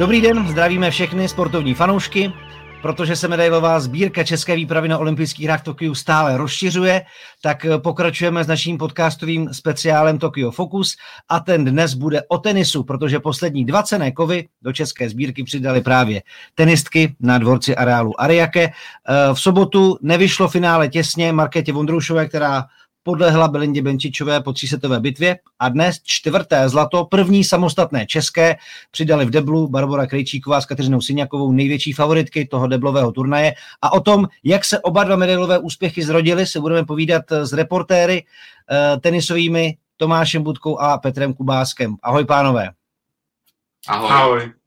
Dobrý den, zdravíme všechny sportovní fanoušky. Protože se medailová sbírka České výpravy na olympijských hrách Tokiu stále rozšiřuje, tak pokračujeme s naším podcastovým speciálem Tokyo Focus a ten dnes bude o tenisu, protože poslední dva cené kovy do české sbírky přidali právě tenistky na dvorci areálu Ariake. V sobotu nevyšlo finále těsně Markétě Vondroušové, která podlehla Belindě Benčičové po třísetové bitvě a dnes čtvrté zlato, první samostatné české, přidali v deblu Barbara Krejčíková s Kateřinou Syňakovou, největší favoritky toho deblového turnaje a o tom, jak se oba dva medailové úspěchy zrodily, se budeme povídat s reportéry eh, tenisovými Tomášem Budkou a Petrem Kubáskem. Ahoj pánové. Ahoj. Ahoj.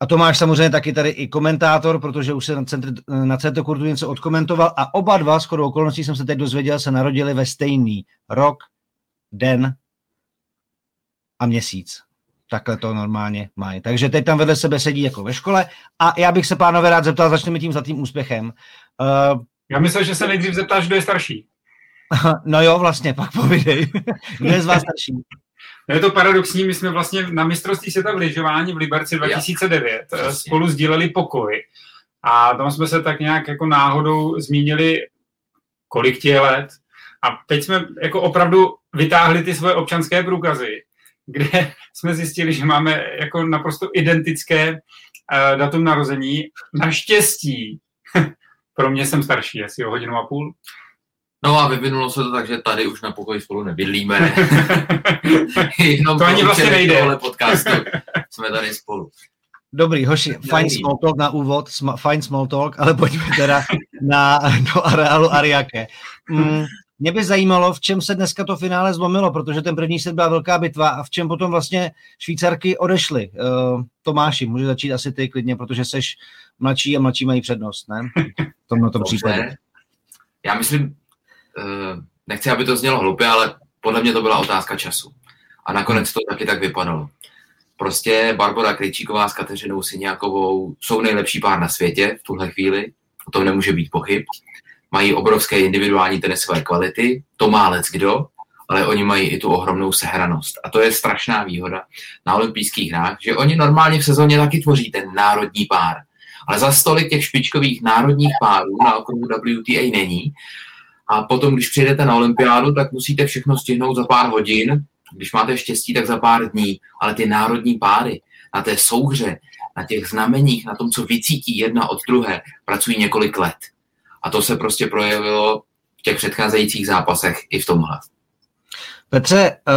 A Tomáš samozřejmě taky tady i komentátor, protože už se na, centr, na Centokurtu něco odkomentoval a oba dva, s chodou okolností jsem se teď dozvěděl, se narodili ve stejný rok, den a měsíc. Takhle to normálně mají. Takže teď tam vedle sebe sedí jako ve škole a já bych se pánové rád zeptal, začneme tím zlatým úspěchem. Uh, já myslím, že se nejdřív zeptáš, kdo je starší. No jo, vlastně, pak povídej. Kdo je z vás starší? Je to paradoxní, my jsme vlastně na mistrovství světa v lyžování v Liberci 2009 Já, eh, spolu sdíleli pokoj a tam jsme se tak nějak jako náhodou zmínili, kolik tě let a teď jsme jako opravdu vytáhli ty svoje občanské průkazy, kde jsme zjistili, že máme jako naprosto identické uh, datum narození. Naštěstí, pro mě jsem starší, asi o hodinu a půl. No a vyvinulo se to tak, že tady už na pokoji spolu nebydlíme. Jenom to ani vlastně nejde. Tohle podcastu jsme tady spolu. Dobrý, hoši, fajn small talk na úvod, sm- fajn small talk, ale pojďme teda na, do areálu Ariake. Mm, mě by zajímalo, v čem se dneska to finále zlomilo, protože ten první set byla velká bitva a v čem potom vlastně Švýcarky odešly. Uh, Tomáši, může začít asi ty klidně, protože seš mladší a mladší mají přednost, ne? V tomto případě. Já myslím, nechci, aby to znělo hlupě, ale podle mě to byla otázka času. A nakonec to taky tak vypadalo. Prostě Barbara Krejčíková s Kateřinou Syňákovou jsou nejlepší pár na světě v tuhle chvíli, o tom nemůže být pochyb. Mají obrovské individuální tenisové kvality, to má lec kdo, ale oni mají i tu ohromnou sehranost. A to je strašná výhoda na olympijských hrách, že oni normálně v sezóně taky tvoří ten národní pár. Ale za stolik těch špičkových národních párů na okruhu WTA není a potom, když přijdete na olympiádu, tak musíte všechno stihnout za pár hodin. Když máte štěstí, tak za pár dní. Ale ty národní páry na té souhře, na těch znameních, na tom, co vycítí jedna od druhé, pracují několik let. A to se prostě projevilo v těch předcházejících zápasech i v tomhle. Petře, eh,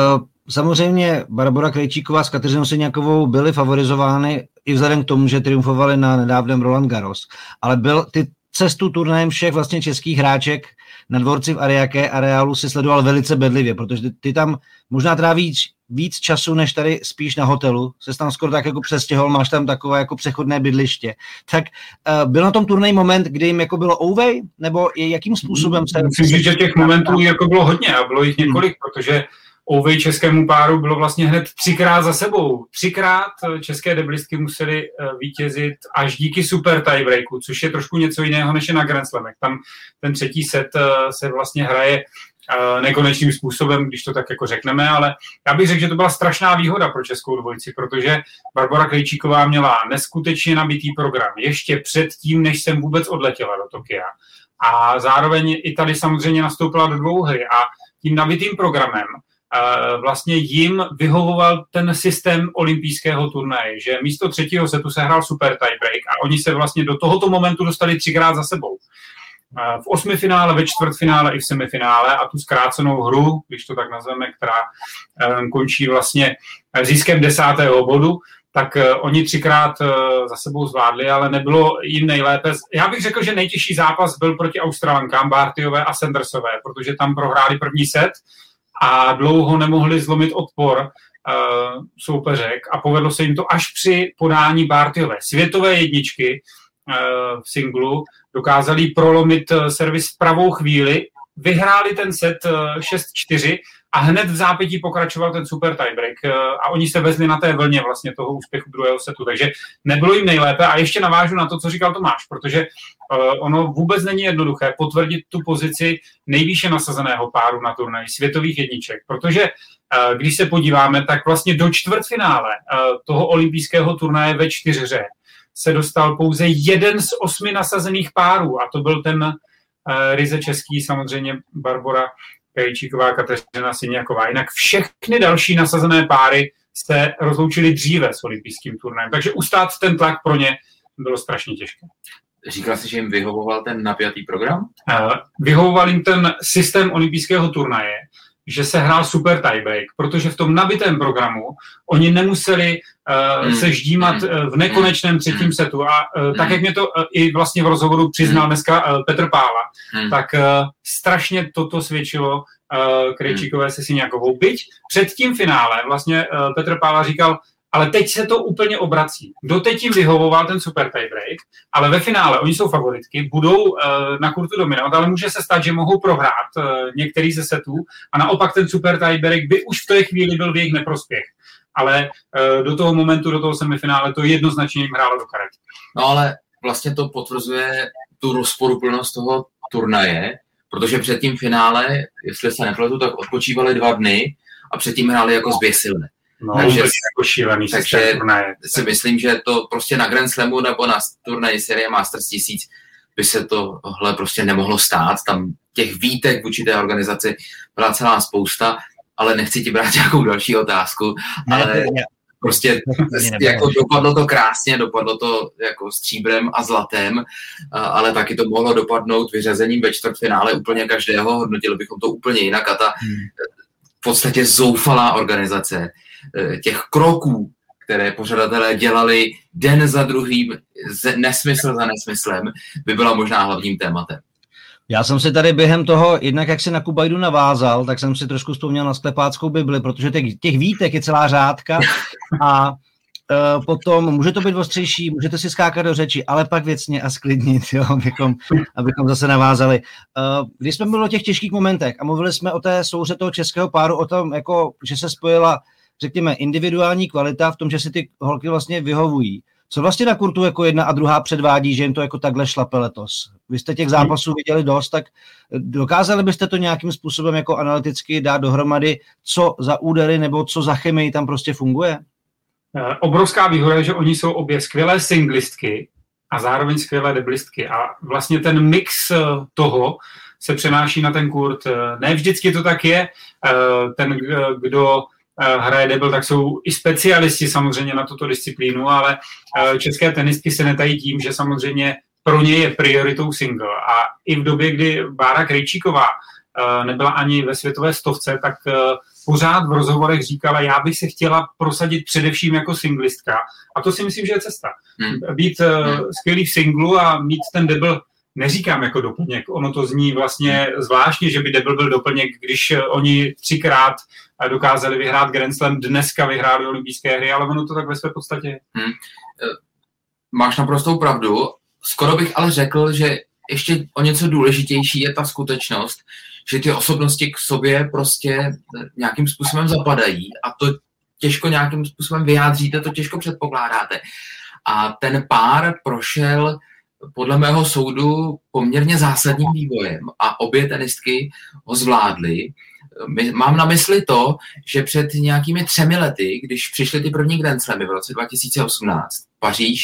samozřejmě Barbara Krejčíková s Kateřinou Seňakovou byly favorizovány i vzhledem k tomu, že triumfovali na nedávném Roland Garros, ale byl, ty cestu turnajem všech vlastně českých hráček na dvorci v Ariake areálu si sledoval velice bedlivě, protože ty, tam možná trávíš víc času, než tady spíš na hotelu, se tam skoro tak jako přestěhol, máš tam takové jako přechodné bydliště. Tak uh, byl na tom turnaj moment, kdy jim jako bylo ouvej, nebo jakým způsobem se... Myslím, že těch momentů jako bylo hodně a bylo jich několik, hmm. protože Ouvej českému páru bylo vlastně hned třikrát za sebou. Třikrát eh, české deblistky museli eh, vítězit až díky super tiebreaku, což je trošku něco jiného než je na Grand Slamech. Tam ten třetí set eh, se vlastně hraje nekonečným způsobem, když to tak jako řekneme, ale já bych řekl, že to byla strašná výhoda pro českou dvojici, protože Barbara Krejčíková měla neskutečně nabitý program ještě před tím, než jsem vůbec odletěla do Tokia. A zároveň i tady samozřejmě nastoupila do dvouhry a tím nabitým programem vlastně jim vyhovoval ten systém olympijského turnaje, že místo třetího setu se hrál super tiebreak a oni se vlastně do tohoto momentu dostali třikrát za sebou. V osmi finále, ve čtvrtfinále i v semifinále a tu zkrácenou hru, když to tak nazveme, která končí vlastně získem desátého bodu, tak uh, oni třikrát za sebou zvládli, ale nebylo jim nejlépe. Já bych řekl, že nejtěžší zápas byl proti Australankám, Bartyové a Sandersové, protože tam prohráli první set, a dlouho nemohli zlomit odpor uh, soupeřek a povedlo se jim to až při podání Bartyové. Světové jedničky uh, v singlu dokázali prolomit uh, servis v pravou chvíli, vyhráli ten set 6-4 a hned v zápětí pokračoval ten super tiebreak a oni se vezli na té vlně vlastně toho úspěchu druhého setu, takže nebylo jim nejlépe a ještě navážu na to, co říkal Tomáš, protože ono vůbec není jednoduché potvrdit tu pozici nejvýše nasazeného páru na turnaji světových jedniček, protože když se podíváme, tak vlastně do čtvrtfinále toho olympijského turnaje ve čtyřře se dostal pouze jeden z osmi nasazených párů a to byl ten ryze český, samozřejmě Barbora Krejčíková, Kateřina Syniaková. Jinak všechny další nasazené páry se rozloučili dříve s olympijským turnajem, takže ustát ten tlak pro ně bylo strašně těžké. Říkal jsi, že jim vyhovoval ten napjatý program? Vyhovoval jim ten systém olympijského turnaje, že se hrál super tiebreak, protože v tom nabitém programu oni nemuseli uh, se ždímat uh, v nekonečném hmm. třetím setu. A uh, tak, jak mě to uh, i vlastně v rozhovoru přiznal dneska uh, Petr Pála, tak uh, strašně toto svědčilo uh, Krejčíkové se si nějakou. Byť před tím finále vlastně uh, Petr Pála říkal, ale teď se to úplně obrací. Doteď jim vyhovoval ten super tiebreak, ale ve finále oni jsou favoritky, budou uh, na kurtu dominovat, ale může se stát, že mohou prohrát uh, některý ze setů a naopak ten super tiebreak by už v té chvíli byl v jejich neprospěch. Ale uh, do toho momentu, do toho semifinále to jednoznačně jim hrálo do karet. No ale vlastně to potvrzuje tu rozporuplnost toho turnaje, protože před tím finále, jestli se nepletu, tak odpočívali dva dny a předtím hráli jako zběsilné. No, takže jako šílený takže turnaje. si myslím, že to prostě na Grand Slamu nebo na turnaji série Masters 1000 by se tohle prostě nemohlo stát. Tam těch výtek vůči té organizaci byla celá spousta, ale nechci ti brát nějakou další otázku, ne, ale ne, prostě ne, jako dopadlo to krásně, dopadlo to jako stříbrem a zlatem, ale taky to mohlo dopadnout vyřazením ve čtvrtfinále úplně každého, hodnotili bychom to úplně jinak a ta hmm. v podstatě zoufalá organizace těch kroků, které pořadatelé dělali den za druhým, nesmysl za nesmyslem, by byla možná hlavním tématem. Já jsem si tady během toho, jednak jak si na Kubajdu navázal, tak jsem si trošku vzpomněl na sklepáckou Bibli, protože těch, těch výtek je celá řádka a Uh, potom může to být ostřejší, můžete si skákat do řeči, ale pak věcně a sklidnit, jo, abychom, abychom zase navázali. Uh, když jsme byli o těch těžkých momentech a mluvili jsme o té souře toho českého páru, o tom, jako, že se spojila řekněme, individuální kvalita v tom, že si ty holky vlastně vyhovují. Co vlastně na kurtu jako jedna a druhá předvádí, že jim to jako takhle šlape letos? Vy jste těch zápasů viděli dost, tak dokázali byste to nějakým způsobem jako analyticky dát dohromady, co za údery nebo co za chemii tam prostě funguje? Eh, obrovská výhoda je, že oni jsou obě skvělé singlistky a zároveň skvělé deblistky. A vlastně ten mix eh, toho se přenáší na ten kurt. Eh, ne vždycky to tak je. Ten, kdo Eh, hraje debl, tak jsou i specialisti samozřejmě na tuto disciplínu, ale eh, české tenistky se netají tím, že samozřejmě pro ně je prioritou single. A i v době, kdy Bára Krejčíková eh, nebyla ani ve světové stovce, tak pořád v rozhovorech říkala, já bych se chtěla prosadit především jako singlistka. A to si myslím, že je cesta. Hmm. Být hmm. skvělý v singlu a mít ten debl neříkám jako doplněk. Ono to zní vlastně zvláštně, že by Debl byl doplněk, když oni třikrát dokázali vyhrát Grand Slam, dneska vyhráli olympijské hry, ale ono to tak ve své podstatě Hmm. Máš naprostou pravdu. Skoro bych ale řekl, že ještě o něco důležitější je ta skutečnost, že ty osobnosti k sobě prostě nějakým způsobem zapadají a to těžko nějakým způsobem vyjádříte, to těžko předpokládáte. A ten pár prošel podle mého soudu poměrně zásadním vývojem a obě tenistky ho zvládly. Mám na mysli to, že před nějakými třemi lety, když přišly ty první Grand Slamy v roce 2018, Paříž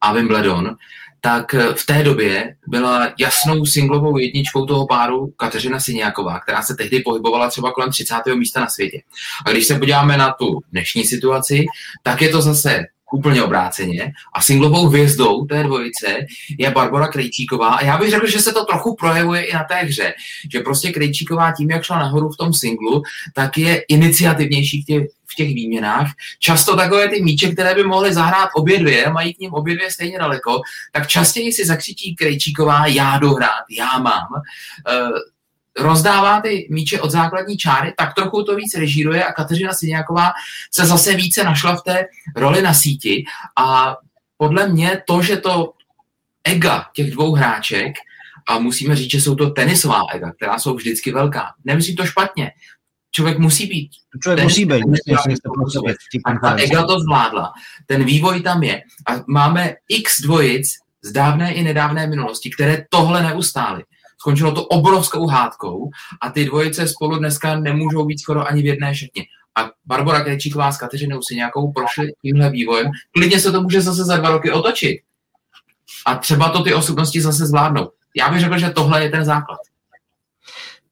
a Wimbledon, tak v té době byla jasnou singlovou jedničkou toho páru Kateřina Syniaková, která se tehdy pohybovala třeba kolem 30. místa na světě. A když se podíváme na tu dnešní situaci, tak je to zase úplně obráceně. A singlovou hvězdou té dvojice je Barbara Krejčíková. A já bych řekl, že se to trochu projevuje i na té hře. Že prostě Krejčíková tím, jak šla nahoru v tom singlu, tak je iniciativnější v těch, v těch výměnách. Často takové ty míče, které by mohly zahrát obě dvě, mají k ním obě dvě stejně daleko, tak častěji si zakřičí Krejčíková, já dohrát, já mám. Rozdává ty míče od základní čáry, tak trochu to víc režíruje a Kateřina Syňáková se zase více našla v té roli na síti a podle mě to, že to ega těch dvou hráček A musíme říct, že jsou to tenisová ega, která jsou vždycky velká. Nemyslím to špatně. Člověk musí být. Člověk Tenis- musí být. tenis- a ta Ega to zvládla. Ten vývoj tam je. A máme x dvojic z dávné i nedávné minulosti, které tohle neustály. Skončilo to obrovskou hádkou a ty dvojice spolu dneska nemůžou být skoro ani v jedné šatně. A Barbara Krejčíková s Kateřinou si nějakou prošli tímhle vývojem. Klidně se to může zase za dva roky otočit. A třeba to ty osobnosti zase zvládnou. Já bych řekl, že tohle je ten základ.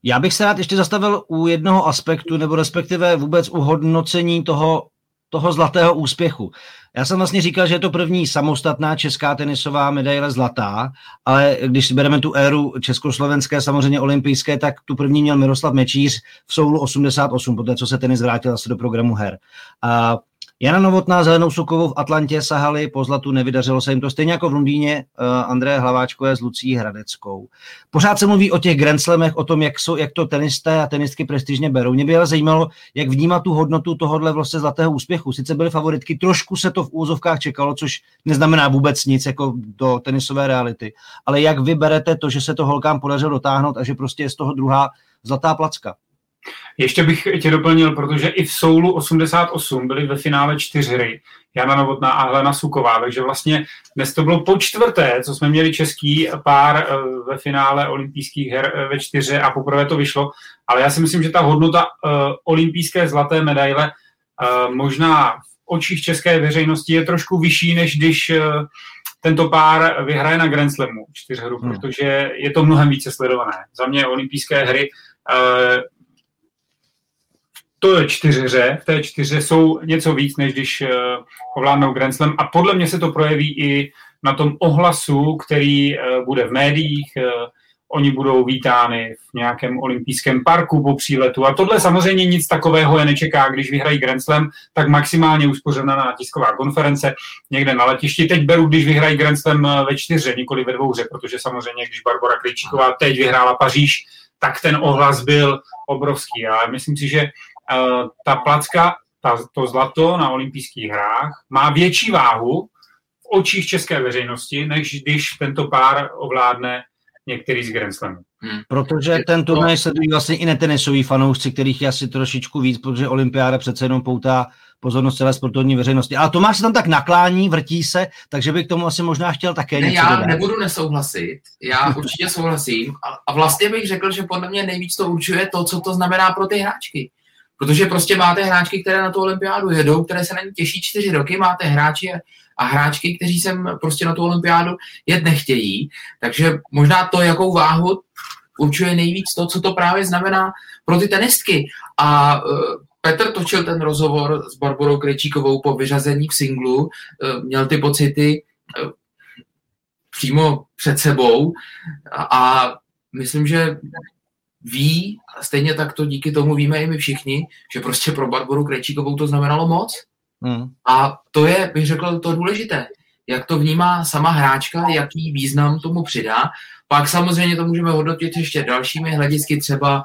Já bych se rád ještě zastavil u jednoho aspektu, nebo respektive vůbec u hodnocení toho, toho zlatého úspěchu. Já jsem vlastně říkal, že je to první samostatná česká tenisová medaile zlatá, ale když si bereme tu éru československé, samozřejmě olympijské, tak tu první měl Miroslav Mečíř v Soulu 88, poté co se tenis vrátil asi do programu her. A Jana Novotná s Helenou Sukovou v Atlantě sahali po zlatu, nevydařilo se jim to stejně jako v Londýně uh, Andreje Hlaváčkové s Lucí Hradeckou. Pořád se mluví o těch Grand Slamech, o tom, jak, jsou, jak to tenisté a tenistky prestižně berou. Mě by ale zajímalo, jak vnímat tu hodnotu tohohle vlastně zlatého úspěchu. Sice byly favoritky, trošku se to v úzovkách čekalo, což neznamená vůbec nic jako do tenisové reality. Ale jak vy berete to, že se to holkám podařilo dotáhnout a že prostě je z toho druhá zlatá placka? Ještě bych tě doplnil, protože i v Soulu 88 byly ve finále čtyři hry. Jana Novotná a Helena Suková, takže vlastně dnes to bylo po čtvrté, co jsme měli český pár eh, ve finále olympijských her eh, ve čtyře a poprvé to vyšlo. Ale já si myslím, že ta hodnota uh, olympijské zlaté medaile možná v očích české veřejnosti je trošku vyšší, než když tento pár vyhraje na Grand Slamu čtyřhru, hmm. protože je to mnohem více sledované. Za mě olympijské hry to je čtyřhře, v té čtyře jsou něco víc, než když uh, ovládnou Grand Slam. A podle mě se to projeví i na tom ohlasu, který uh, bude v médiích, uh, oni budou vítány v nějakém olympijském parku po příletu. A tohle samozřejmě nic takového je nečeká, když vyhrají Grand Slam, tak maximálně uspořenaná tisková konference někde na letišti. Teď beru, když vyhrají Grand Slam ve čtyře, nikoli ve dvouře, protože samozřejmě, když Barbara Krejčíková teď vyhrála Paříž, tak ten ohlas byl obrovský. A myslím si, že ta placka, ta, to zlato na olympijských hrách má větší váhu v očích české veřejnosti, než když tento pár ovládne některý z Grand Slamů. Hmm. Protože ten turnaj sledují vlastně i netenisoví fanoušci, kterých je asi trošičku víc, protože olympiáda přece jenom poutá pozornost celé sportovní veřejnosti. Ale Tomáš se tam tak naklání, vrtí se, takže bych k tomu asi možná chtěl také ne, něco Já dodat. nebudu nesouhlasit, já určitě souhlasím a, a vlastně bych řekl, že podle mě nejvíc to určuje to, co to znamená pro ty hráčky. Protože prostě máte hráčky, které na tu olympiádu jedou, které se na ní těší čtyři roky, máte hráči a hráčky, kteří sem prostě na tu olympiádu jet nechtějí. Takže možná to, jakou váhu určuje nejvíc to, co to právě znamená pro ty tenistky. A uh, Petr točil ten rozhovor s Barborou Krejčíkovou po vyřazení v singlu, uh, měl ty pocity uh, přímo před sebou a myslím, že ví, a stejně tak to díky tomu víme i my všichni, že prostě pro Barboru Krejčíkovou to znamenalo moc. Hmm. A to je, bych řekl, to důležité. Jak to vnímá sama hráčka, jaký význam tomu přidá. Pak samozřejmě to můžeme hodnotit ještě dalšími hledisky, třeba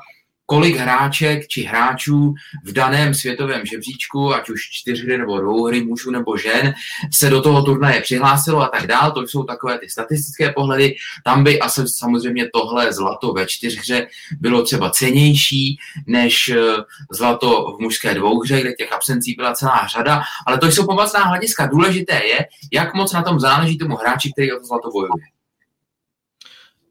kolik hráček či hráčů v daném světovém žebříčku, ať už čtyřhry nebo dvouhry, mužů nebo žen, se do toho turnaje přihlásilo a tak dál. To jsou takové ty statistické pohledy. Tam by asi samozřejmě tohle zlato ve čtyřhře bylo třeba cenější než zlato v mužské dvouhře, kde těch absencí byla celá řada, ale to jsou pomocná hlediska. Důležité je, jak moc na tom záleží tomu hráči, který o to zlato bojuje.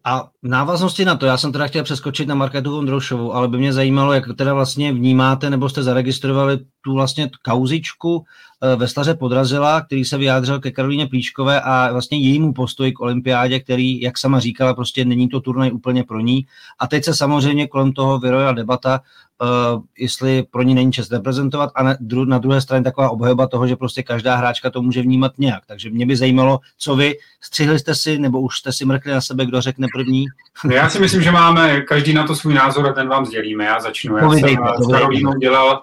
A v návaznosti na to, já jsem teda chtěl přeskočit na Marketu Vondroušovu, ale by mě zajímalo, jak teda vlastně vnímáte, nebo jste zaregistrovali tu vlastně kauzičku Veslaře Podrazila, který se vyjádřil ke Karolíně Plíčkové a vlastně jejímu postoji k olympiádě, který, jak sama říkala, prostě není to turnaj úplně pro ní. A teď se samozřejmě kolem toho vyrojila debata, uh, jestli pro ní není čest reprezentovat a na, dru, na druhé straně taková obhajoba toho, že prostě každá hráčka to může vnímat nějak. Takže mě by zajímalo, co vy, střihli jste si nebo už jste si mrkli na sebe, kdo řekne první? Já si myslím, že máme každý na to svůj názor a ten vám sdělíme. Já začnu. Já jsem s Karolínou dělal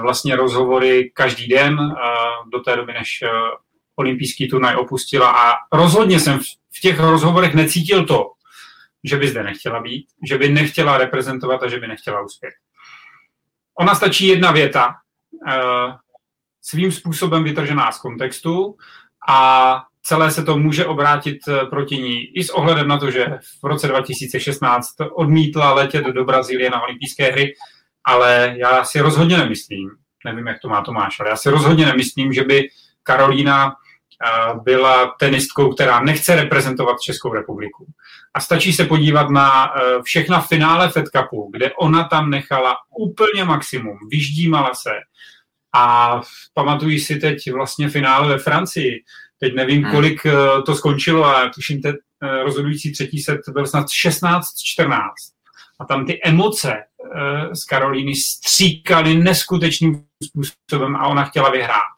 vlastně rozhovory každý den do té doby, než olympijský turnaj opustila a rozhodně jsem v těch rozhovorech necítil to, že by zde nechtěla být, že by nechtěla reprezentovat a že by nechtěla uspět. Ona stačí jedna věta, svým způsobem vytržená z kontextu a celé se to může obrátit eh, proti ní i s ohledem na to, že v roce 2016 odmítla letět do Brazílie na olympijské hry, ale já si rozhodně nemyslím, nevím, jak to má Tomáš, ale já si rozhodně nemyslím, že by Karolína byla tenistkou, která nechce reprezentovat Českou republiku. A stačí se podívat na e, všechna finále Fed Cupu, kde ona tam nechala úplně maximum, vyždímala se. A pamatují si teď vlastně finále ve Francii. Teď nevím, hmm. kolik e, to skončilo, ale tuším, ten rozhodující třetí set byl snad 16-14. A tam ty emoce z Karolíny stříkaly neskutečným způsobem a ona chtěla vyhrát.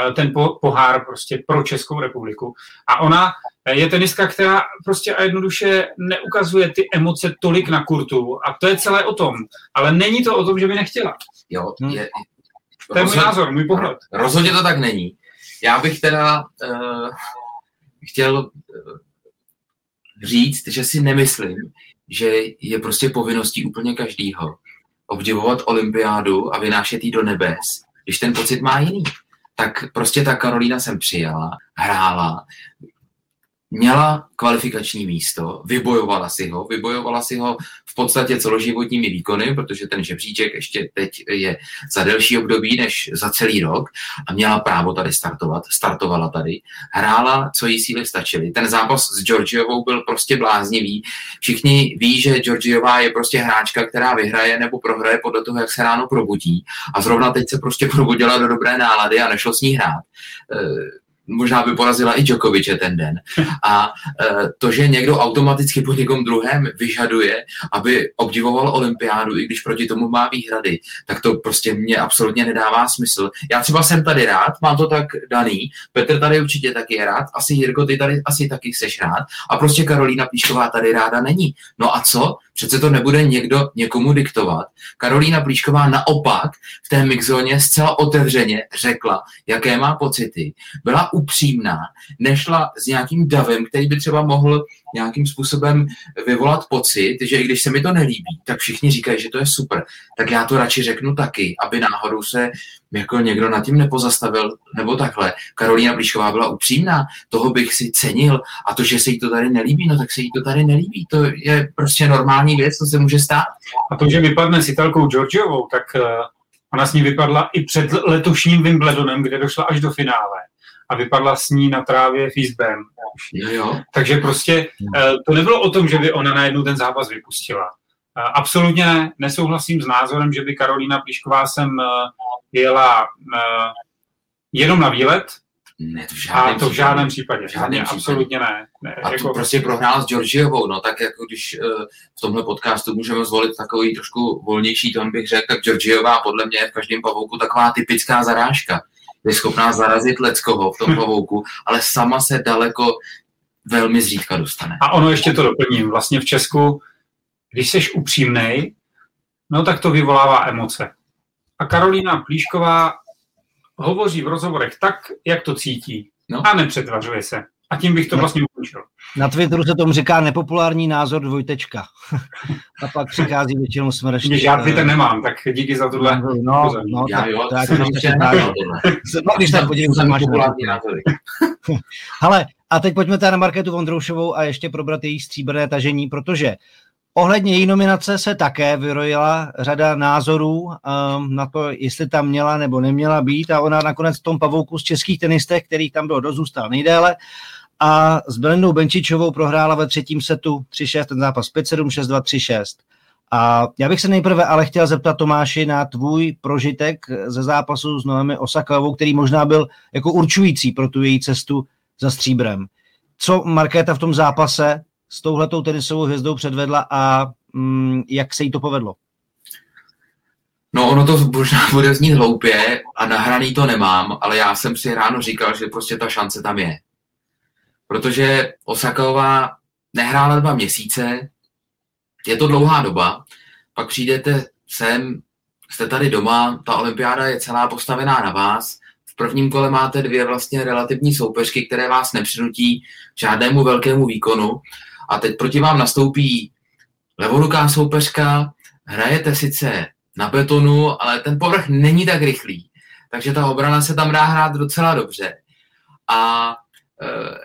Eh, ten pohár prostě pro Českou republiku. A ona je tenistka, která prostě a jednoduše neukazuje ty emoce tolik na kurtu a to je celé o tom. Ale není to o tom, že by nechtěla. Jo, hm. je, to je můj názor, můj pohled. Rozhodně to tak není. Já bych teda uh, chtěl uh, říct, že si nemyslím, že je prostě povinností úplně každýho obdivovat olympiádu a vynášet ji do nebes, když ten pocit má jiný. Tak prostě ta Karolína sem přijela, hrála, měla kvalifikační místo, vybojovala si ho, vybojovala si ho v podstatě celoživotními výkony, protože ten žebříček ještě teď je za delší období než za celý rok a měla právo tady startovat, startovala tady, hrála, co jí síly stačily. Ten zápas s Georgiovou byl prostě bláznivý. Všichni ví, že Georgiová je prostě hráčka, která vyhraje nebo prohraje podle toho, jak se ráno probudí a zrovna teď se prostě probudila do dobré nálady a nešlo s ní hrát eh, možná by porazila i Djokoviče ten den. A e, to, že někdo automaticky po někom druhém vyžaduje, aby obdivoval olympiádu, i když proti tomu má výhrady, tak to prostě mě absolutně nedává smysl. Já třeba jsem tady rád, mám to tak daný, Petr tady určitě taky je rád, asi Jirko, ty tady asi taky chceš rád a prostě Karolína Plíšková tady ráda není. No a co? Přece to nebude někdo někomu diktovat. Karolína Plíšková naopak v té mixzóně zcela otevřeně řekla, jaké má pocity. Byla upřímná, nešla s nějakým davem, který by třeba mohl nějakým způsobem vyvolat pocit, že i když se mi to nelíbí, tak všichni říkají, že to je super, tak já to radši řeknu taky, aby náhodou se jako někdo nad tím nepozastavil, nebo takhle. Karolína Blíšková byla upřímná, toho bych si cenil a to, že se jí to tady nelíbí, no tak se jí to tady nelíbí. To je prostě normální věc, to se může stát. A to, že vypadne s Italkou Georgiovou, tak uh, ona s ní vypadla i před letošním Wimbledonem, kde došla až do finále a vypadla s ní na trávě jo. Takže prostě uh, to nebylo o tom, že by ona najednou ten zápas vypustila. Uh, absolutně ne, nesouhlasím s názorem, že by Karolína Plíšková sem uh, jela jenom na výlet, ne, to v žádném, a to v žádném případě. V žádném případě. Absolutně ne. ne a jako... to prostě prohrál s Georgiovou, no tak jako když uh, v tomhle podcastu můžeme zvolit takový trošku volnější tón, bych řekl, tak Georgiová podle mě je v každém pavouku taková typická zarážka. Je schopná zarazit leckoho v tom hm. pavouku, ale sama se daleko velmi zřídka dostane. A ono ještě to doplním. Vlastně v Česku, když jsi upřímnej, no tak to vyvolává emoce. A Karolína Plíšková hovoří v rozhovorech tak, jak to cítí no. a nepřetvařuje se. A tím bych to no. vlastně ukončil. Na Twitteru se tomu říká nepopulární názor dvojtečka. a pak přichází většinou. Když já Twitter nemám, tak díky za tohle. No, no, no já jo, tak, tak, když tak podívám, tak máš Ale a teď pojďme teda na Marketu Vondroušovou a ještě probrat její stříbrné tažení, protože Ohledně její nominace se také vyrojila řada názorů um, na to, jestli tam měla nebo neměla být a ona nakonec v tom pavouku z českých tenistech, kterých tam bylo dozůstal nejdéle a s Belendou Benčičovou prohrála ve třetím setu 3-6, ten zápas 5-7, 6-2, 3-6. A já bych se nejprve ale chtěl zeptat Tomáši na tvůj prožitek ze zápasu s Noemi Osakovou, který možná byl jako určující pro tu její cestu za stříbrem. Co Markéta v tom zápase s touhletou tenisovou hvězdou předvedla a mm, jak se jí to povedlo? No ono to možná bude znít hloupě a nahraný to nemám, ale já jsem si ráno říkal, že prostě ta šance tam je. Protože Osaková nehrála dva měsíce, je to dlouhá doba, pak přijdete sem, jste tady doma, ta olympiáda je celá postavená na vás, v prvním kole máte dvě vlastně relativní soupeřky, které vás nepřinutí žádnému velkému výkonu. A teď proti vám nastoupí levoruká soupeřka, hrajete sice na betonu, ale ten povrch není tak rychlý, takže ta obrana se tam dá hrát docela dobře. A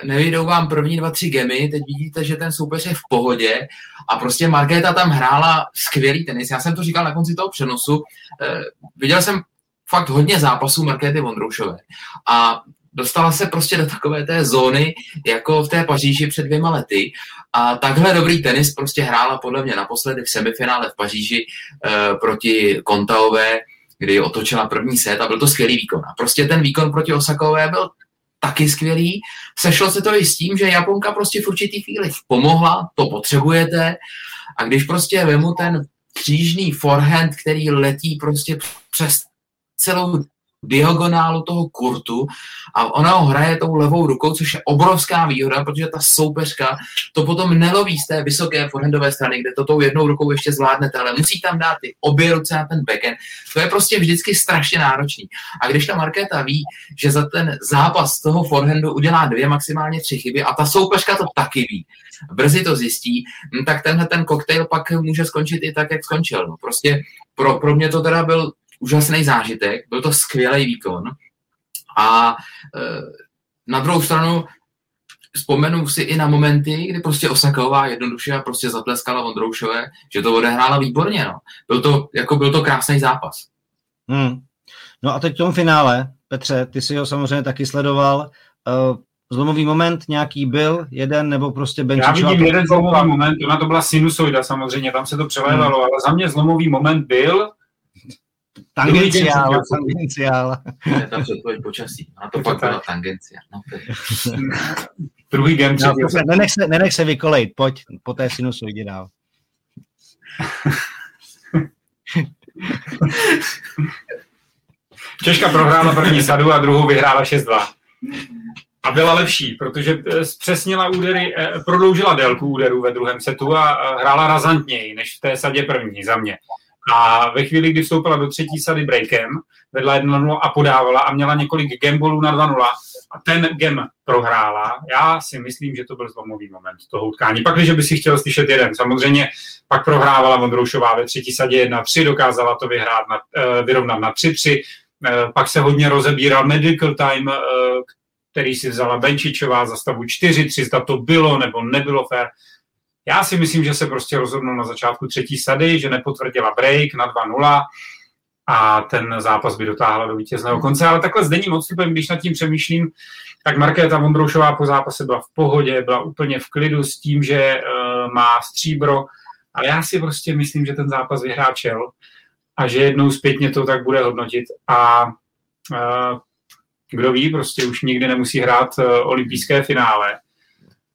nevyjdou vám první dva, tři gemy, teď vidíte, že ten soupeř je v pohodě a prostě Markéta tam hrála skvělý tenis. Já jsem to říkal na konci toho přenosu. Eh, viděl jsem fakt hodně zápasů Markéty Vondroušové a dostala se prostě do takové té zóny, jako v té Paříži před dvěma lety. A takhle dobrý tenis prostě hrála podle mě naposledy v semifinále v Paříži e, proti Kontaové, kdy otočila první set a byl to skvělý výkon. A prostě ten výkon proti Osakové byl taky skvělý. Sešlo se to i s tím, že Japonka prostě v určitý chvíli pomohla, to potřebujete. A když prostě vemu ten křížný forehand, který letí prostě přes celou diagonálu toho kurtu a ona ho hraje tou levou rukou, což je obrovská výhoda, protože ta soupeřka to potom neloví z té vysoké forehandové strany, kde to tou jednou rukou ještě zvládnete, ale musí tam dát ty obě ruce na ten backhand. To je prostě vždycky strašně náročný. A když ta Markéta ví, že za ten zápas toho forehandu udělá dvě, maximálně tři chyby a ta soupeřka to taky ví, brzy to zjistí, hm, tak tenhle ten koktejl pak může skončit i tak, jak skončil. No. Prostě pro, pro mě to teda byl úžasný zážitek, byl to skvělý výkon. A e, na druhou stranu vzpomenu si i na momenty, kdy prostě Osaková jednoduše a prostě zatleskala Vondroušové, že to odehrála výborně. No. Byl, to, jako byl to krásný zápas. Hmm. No a teď v tom finále, Petře, ty si ho samozřejmě taky sledoval. Uh, zlomový moment nějaký byl, jeden nebo prostě Benčičová? Já vidím jeden zlomový moment, ona to byla sinusoida samozřejmě, tam se to přelévalo, hmm. ale za mě zlomový moment byl, Tangenciál, tangenciál. Je tam předpověď počasí. A to pak byla tangencia. No, Druhý game no, nenech, se, nenech se vykolejt, pojď po té sinusoidě dál. Češka prohrála první sadu a druhou vyhrála 6-2. A byla lepší, protože eh, zpřesnila údery, eh, prodloužila délku úderů ve druhém setu a hrála razantněji než v té sadě první za mě. A ve chvíli, kdy vstoupila do třetí sady breakem, vedla 1-0 a podávala a měla několik gambolů na 2-0 a ten gem prohrála, já si myslím, že to byl zlomový moment toho utkání. Pak, když by si chtěl slyšet jeden, samozřejmě pak prohrávala Vondroušová ve třetí sadě 1-3, dokázala to vyhrát na, uh, vyrovnat na 3-3, uh, eh, pak se hodně rozebíral medical time, uh, který si vzala Benčičová za stavu 4-3, zda to bylo nebo nebylo fair. Já si myslím, že se prostě rozhodnul na začátku třetí sady, že nepotvrdila break na 2-0 a ten zápas by dotáhla do vítězného konce. Ale takhle s denním odstupem, když nad tím přemýšlím, tak Markéta Vondroušová po zápase byla v pohodě, byla úplně v klidu s tím, že uh, má stříbro, ale já si prostě myslím, že ten zápas vyhrá čel a že jednou zpětně to tak bude hodnotit. A uh, kdo ví, prostě už nikdy nemusí hrát uh, olympijské finále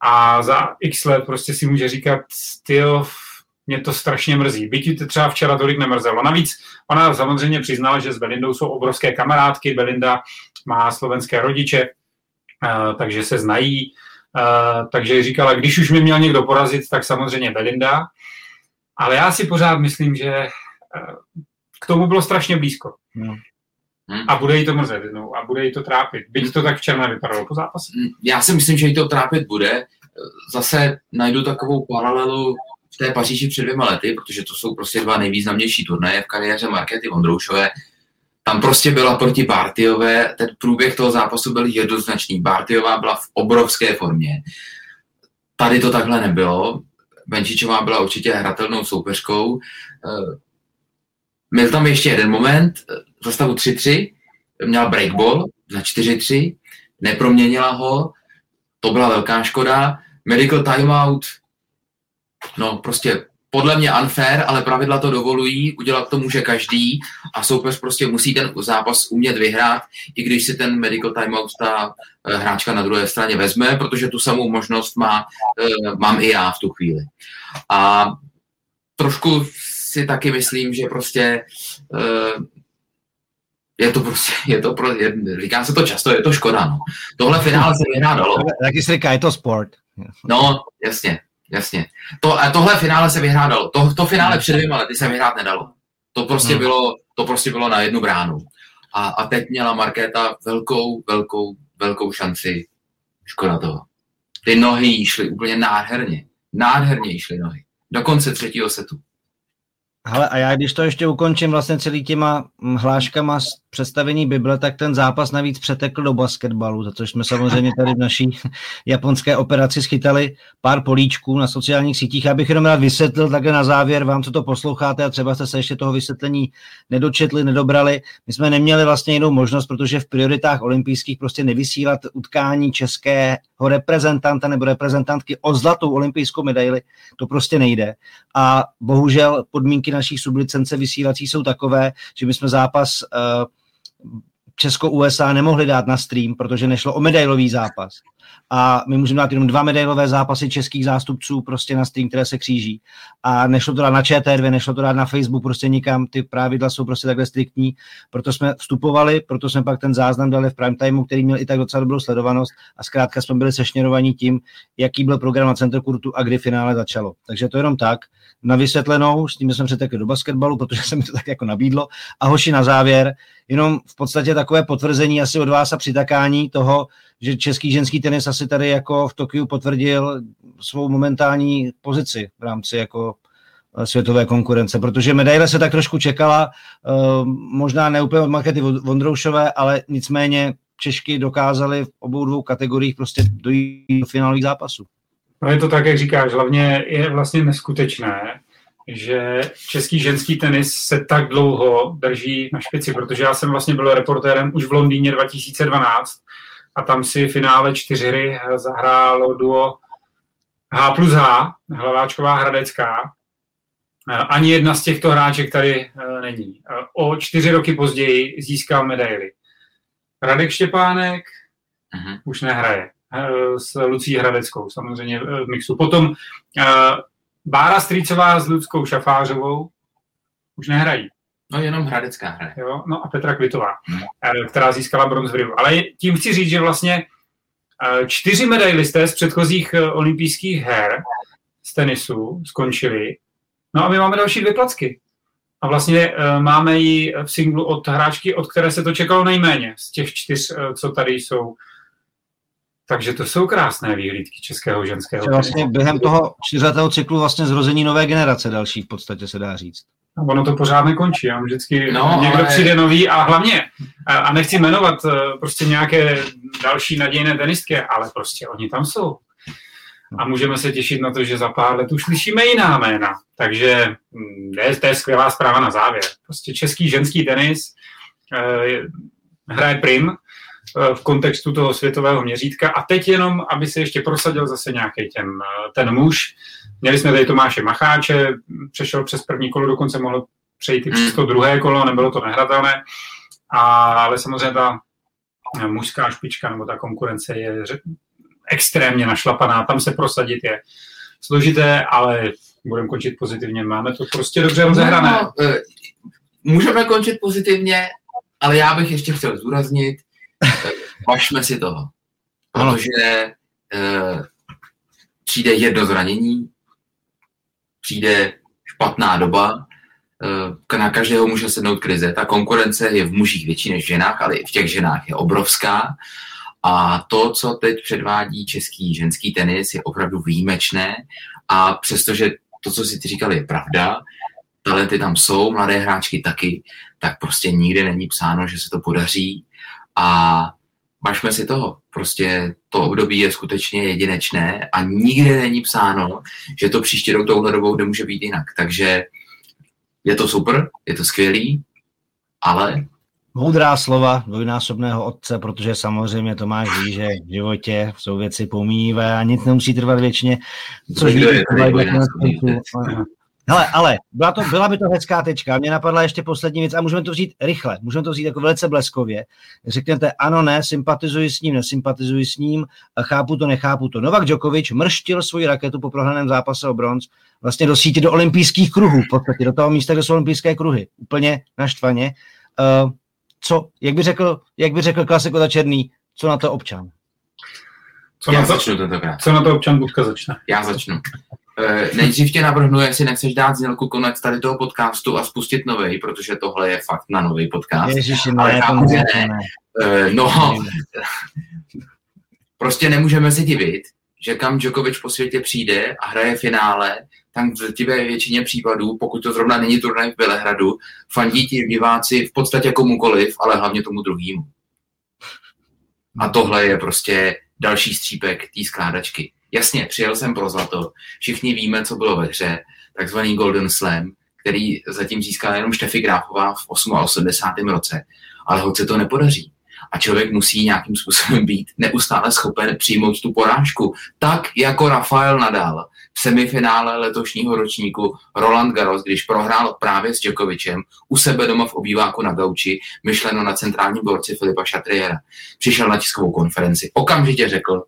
a za x let prostě si může říkat, styl, mě to strašně mrzí. Byť to třeba včera tolik nemrzelo. Navíc ona samozřejmě přiznala, že s Belindou jsou obrovské kamarádky. Belinda má slovenské rodiče, eh, takže se znají. Eh, takže říkala, když už mě měl někdo porazit, tak samozřejmě Belinda. Ale já si pořád myslím, že eh, k tomu bylo strašně blízko. No. Hmm. A bude jí to mrzet jednou a bude jí to trápit. Byť to tak včera vypadalo po zápase. Hmm, já si myslím, že jí to trápit bude. Zase najdu takovou paralelu v té Paříži před dvěma lety, protože to jsou prostě dva nejvýznamnější turnaje v kariéře Markety Vondroušové. Tam prostě byla proti Bartiové, ten průběh toho zápasu byl jednoznačný. Bartiová byla v obrovské formě. Tady to takhle nebylo. Benčičová byla určitě hratelnou soupeřkou. Měl tam ještě jeden moment, za stavu 3-3, měla breakball za 4-3, neproměnila ho, to byla velká škoda. Medical timeout, no prostě podle mě unfair, ale pravidla to dovolují, udělat to může každý a soupeř prostě musí ten zápas umět vyhrát, i když si ten medical timeout ta eh, hráčka na druhé straně vezme, protože tu samou možnost má, eh, mám i já v tu chvíli. A trošku si taky myslím, že prostě uh, je to prostě, je to pro, je, říká se to často, je to škoda, no. Tohle finále se vyhrá dalo. Taky se říká, je to sport. No, jasně, jasně. To, a tohle finále se vyhrá dalo. To, to finále před dvěma lety se vyhrát nedalo. To prostě, hmm. bylo, to prostě bylo na jednu bránu. A, a teď měla Markéta velkou, velkou, velkou šanci. Škoda toho. Ty nohy šly úplně nádherně. Nádherně šly nohy. Do konce třetího setu. Ale a já když to ještě ukončím vlastně celý těma hm, hláškama z představení Bible, tak ten zápas navíc přetekl do basketbalu, za což jsme samozřejmě tady v naší japonské operaci schytali pár políčků na sociálních sítích. Já bych jenom rád vysvětlil takhle na závěr vám, co to posloucháte a třeba jste se ještě toho vysvětlení nedočetli, nedobrali. My jsme neměli vlastně jinou možnost, protože v prioritách olympijských prostě nevysílat utkání českého reprezentanta nebo reprezentantky o zlatou olympijskou medaili. To prostě nejde. A bohužel podmínky naší sublicence vysílací jsou takové, že my jsme zápas uh, Česko-USA nemohli dát na stream, protože nešlo o medailový zápas. A my můžeme dát jenom dva medailové zápasy českých zástupců prostě na stream, které se kříží. A nešlo to dát na ČT2, nešlo to dát na Facebook, prostě nikam, ty pravidla jsou prostě takhle striktní. Proto jsme vstupovali, proto jsme pak ten záznam dali v prime timeu, který měl i tak docela dobrou sledovanost a zkrátka jsme byli sešněrovaní tím, jaký byl program na Centru Kurtu a kdy finále začalo. Takže to jenom tak. Na vysvětlenou, s tím jsme přetekli do basketbalu, protože se mi to tak jako nabídlo. A hoši na závěr, jenom v podstatě takové potvrzení asi od vás a přitakání toho, že český ženský tenis asi tady jako v Tokiu potvrdil svou momentální pozici v rámci jako eh, světové konkurence, protože medaile se tak trošku čekala, eh, možná ne úplně od Markety Vondroušové, ale nicméně Češky dokázali v obou dvou kategoriích prostě dojít do finálových zápasů. No je to tak, jak říkáš, hlavně je vlastně neskutečné, že český ženský tenis se tak dlouho drží na špici, protože já jsem vlastně byl reportérem už v Londýně 2012 a tam si finále čtyři zahrálo duo H plus H, Hlaváčková Hradecká. Ani jedna z těchto hráček tady eh, není. O čtyři roky později získal medaily. Radek Štěpánek uh-huh. už nehraje eh, s Lucí Hradeckou, samozřejmě v mixu. Potom eh, Bára Strýcová s Ludskou Šafářovou už nehrají. No jenom Hradecká hraje. Jo, no a Petra Kvitová, hmm. která získala bronz v Riu. Ale tím chci říct, že vlastně eh, čtyři medailisté z předchozích eh, olympijských her z tenisu skončili. No a my máme další dvě placky. A vlastně máme ji v singlu od hráčky, od které se to čekalo nejméně z těch čtyř, co tady jsou. Takže to jsou krásné výhlídky českého ženského. Vlastně během toho čtyřletého cyklu vlastně zrození nové generace další v podstatě se dá říct. A ono to pořád nekončí. A vždycky no, někdo ale... přijde nový a hlavně, a nechci jmenovat eh, prostě nějaké další nadějné tenistky, ale prostě oni tam jsou. A můžeme se těšit na to, že za pár let už slyšíme jiná jména. Takže hm, to je skvělá zpráva na závěr. Prostě český ženský tenis eh, hraje prim, v kontextu toho světového měřítka. A teď jenom, aby se ještě prosadil zase nějaký ten, ten muž. Měli jsme tady Tomáše Macháče, přešel přes první kolo, dokonce mohl přejít i přes to druhé kolo, nebylo to nehratelné. A, ale samozřejmě ta mužská špička nebo ta konkurence je extrémně našlapaná, tam se prosadit je složité, ale budeme končit pozitivně, máme to prostě dobře rozehrané. No, no, můžeme končit pozitivně, ale já bych ještě chtěl zdůraznit, Vašme si toho. Protože uh, přijde jedno zranění, přijde špatná doba, uh, na každého může sednout krize. Ta konkurence je v mužích větší než v ženách, ale i v těch ženách je obrovská. A to, co teď předvádí český ženský tenis, je opravdu výjimečné. A přestože to, co si ty říkal, je pravda, talenty tam jsou, mladé hráčky taky, tak prostě nikdy není psáno, že se to podaří a važme si toho. Prostě to období je skutečně jedinečné a nikde není psáno, že to příští rok touhle dobou nemůže být jinak. Takže je to super, je to skvělý, ale... Moudrá slova dvojnásobného otce, protože samozřejmě Tomáš ví, že v životě jsou věci pomíjivé a nic nemusí trvat věčně. Což ví, je Hele, ale byla, to, byla by to hezká tečka. Mě napadla ještě poslední věc a můžeme to vzít rychle, můžeme to vzít jako velice bleskově. Řeknete ano, ne, sympatizuji s ním, nesympatizuji s ním, chápu to, nechápu to. Novak Djokovic mrštil svoji raketu po prohraném zápase o bronz vlastně do síti do olympijských kruhů, v podstatě do toho místa, kde jsou olympijské kruhy. Úplně naštvaně. Uh, co, jak by řekl, jak by řekl klasiko Černý, co na to občan? Co Já na to, začnu tentokrát. Co na to občan Budka začne? Já začnu. Eh, nejdřív tě navrhnu, jestli nechceš dát znělku konec tady toho podcastu a spustit nový, protože tohle je fakt na nový podcast. Ježiši, ne, Ale chápu, ne. ne. Eh, no, prostě nemůžeme si divit, že kam Djokovic po světě přijde a hraje finále, tam v drtivé většině případů, pokud to zrovna není turnaj v Bělehradu, fandí ti diváci v podstatě komukoliv, ale hlavně tomu druhému. A tohle je prostě další střípek té skládačky. Jasně, přijel jsem pro zlato, všichni víme, co bylo ve hře, takzvaný Golden Slam, který zatím získala jenom Štefy Gráfová v 88. roce, ale hoď se to nepodaří. A člověk musí nějakým způsobem být neustále schopen přijmout tu porážku. Tak jako Rafael Nadal v semifinále letošního ročníku Roland Garros, když prohrál právě s Djokovicem u sebe doma v obýváku na gauči, myšleno na centrálním borci Filipa Šatriera. Přišel na tiskovou konferenci, okamžitě řekl,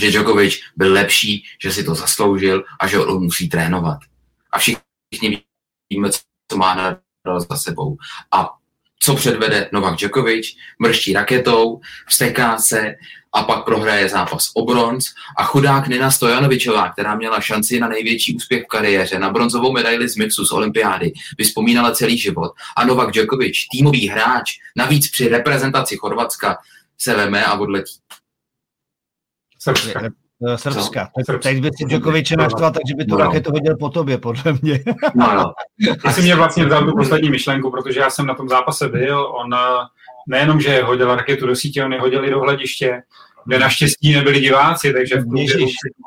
že Djokovic byl lepší, že si to zasloužil a že on musí trénovat. A všichni víme, co má Nadal za sebou. A co předvede Novak Djokovic, mrští raketou, vsteká se a pak prohraje zápas o bronz a chudák Nina Stojanovičová, která měla šanci na největší úspěch v kariéře, na bronzovou medaili z mixu z olympiády, vyspomínala celý život a Novak Djokovic, týmový hráč, navíc při reprezentaci Chorvatska, se veme a odletí. Srbska. Eh, Srbska. Teď by si Djokoviče naštval, takže by tu no. raketu hodil po tobě, podle mě. No, no. Jsi mě vlastně vzal tu poslední myšlenku, protože já jsem na tom zápase byl. On eh, nejenom, že hodil raketu do sítě, on je hodil i do hlediště, kde naštěstí nebyli diváci, takže v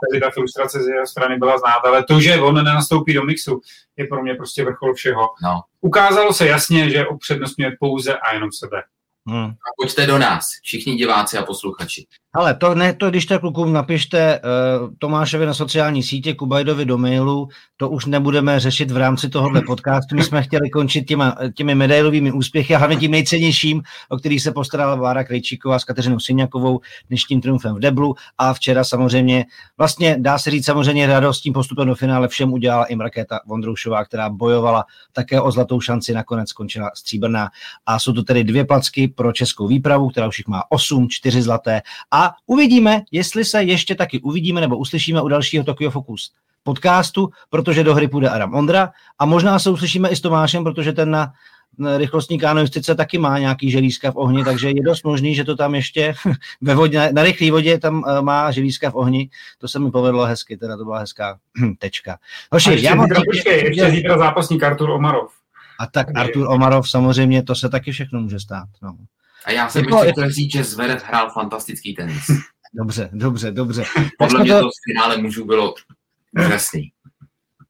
tady ta frustrace z jeho strany byla znát, ale to, že on nenastoupí do mixu, je pro mě prostě vrchol všeho. No. Ukázalo se jasně, že upřednostňuje pouze a jenom sebe. Hmm. A pojďte do nás, všichni diváci a posluchači. Ale to, ne, to když tak klukům napište uh, Tomášovi na sociální sítě, Kubajdovi do mailu, to už nebudeme řešit v rámci tohohle podcastu. My jsme chtěli končit těma, těmi medailovými úspěchy a hlavně tím nejcennějším, o který se postarala Vára Krejčíková s Kateřinou Syňakovou dnešním triumfem v Deblu a včera samozřejmě, vlastně dá se říct samozřejmě radost tím postupem do finále všem udělala i Markéta Vondroušová, která bojovala také o zlatou šanci, nakonec skončila stříbrná a jsou to tedy dvě placky pro českou výpravu, která už jich má 8, 4 zlaté a uvidíme, jestli se ještě taky uvidíme nebo uslyšíme u dalšího Tokyo Focus podcastu, protože do hry půjde Adam Ondra a možná se uslyšíme i s Tomášem, protože ten na rychlostní kanoistice taky má nějaký želízka v ohni, takže je dost možný, že to tam ještě ve vodě, na, rychlé vodě tam uh, má želízka v ohni. To se mi povedlo hezky, teda to byla hezká tečka. Hoši, ještě já mám zítra, počkej, ještě zítra zápasník Artur Omarov. A tak Artur Omarov samozřejmě, to se taky všechno může stát. No. A já jsem jako, chtěl říct, že Zverev hrál fantastický tenis. Dobře, dobře, dobře. Podle mě to v finále mužů bylo úžasný.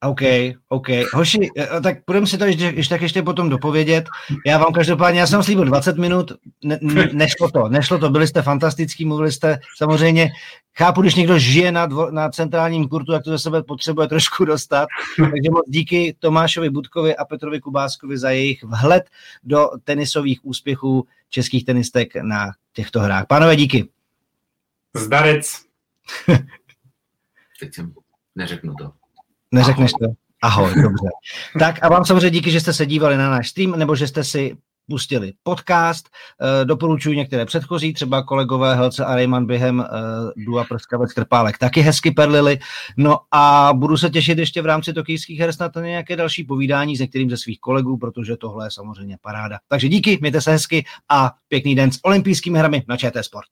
OK, OK. Hoši, eh, tak budeme si to ještě, ještě, tak ještě potom dopovědět. Já vám každopádně, já jsem slíbil 20 minut, ne, nešlo to, nešlo to, byli jste fantastický, mluvili jste samozřejmě, chápu, když někdo žije na, dvo, na centrálním kurtu, jak to ze sebe potřebuje trošku dostat. Takže moc díky Tomášovi Budkovi a Petrovi Kubáskovi za jejich vhled do tenisových úspěchů českých tenistek na těchto hrách. Pánové, díky. Zdarec. Teď jsem neřeknu to. Neřekneš to? Ahoj, dobře. Tak a vám samozřejmě díky, že jste se dívali na náš stream, nebo že jste si pustili podcast. E, doporučuji některé předchozí, třeba kolegové Helce a Rejman během e, Dua Prskavec Krpálek taky hezky perlili. No a budu se těšit ještě v rámci tokijských her snad na nějaké další povídání s některým ze svých kolegů, protože tohle je samozřejmě paráda. Takže díky, mějte se hezky a pěkný den s olympijskými hrami na ČT Sport.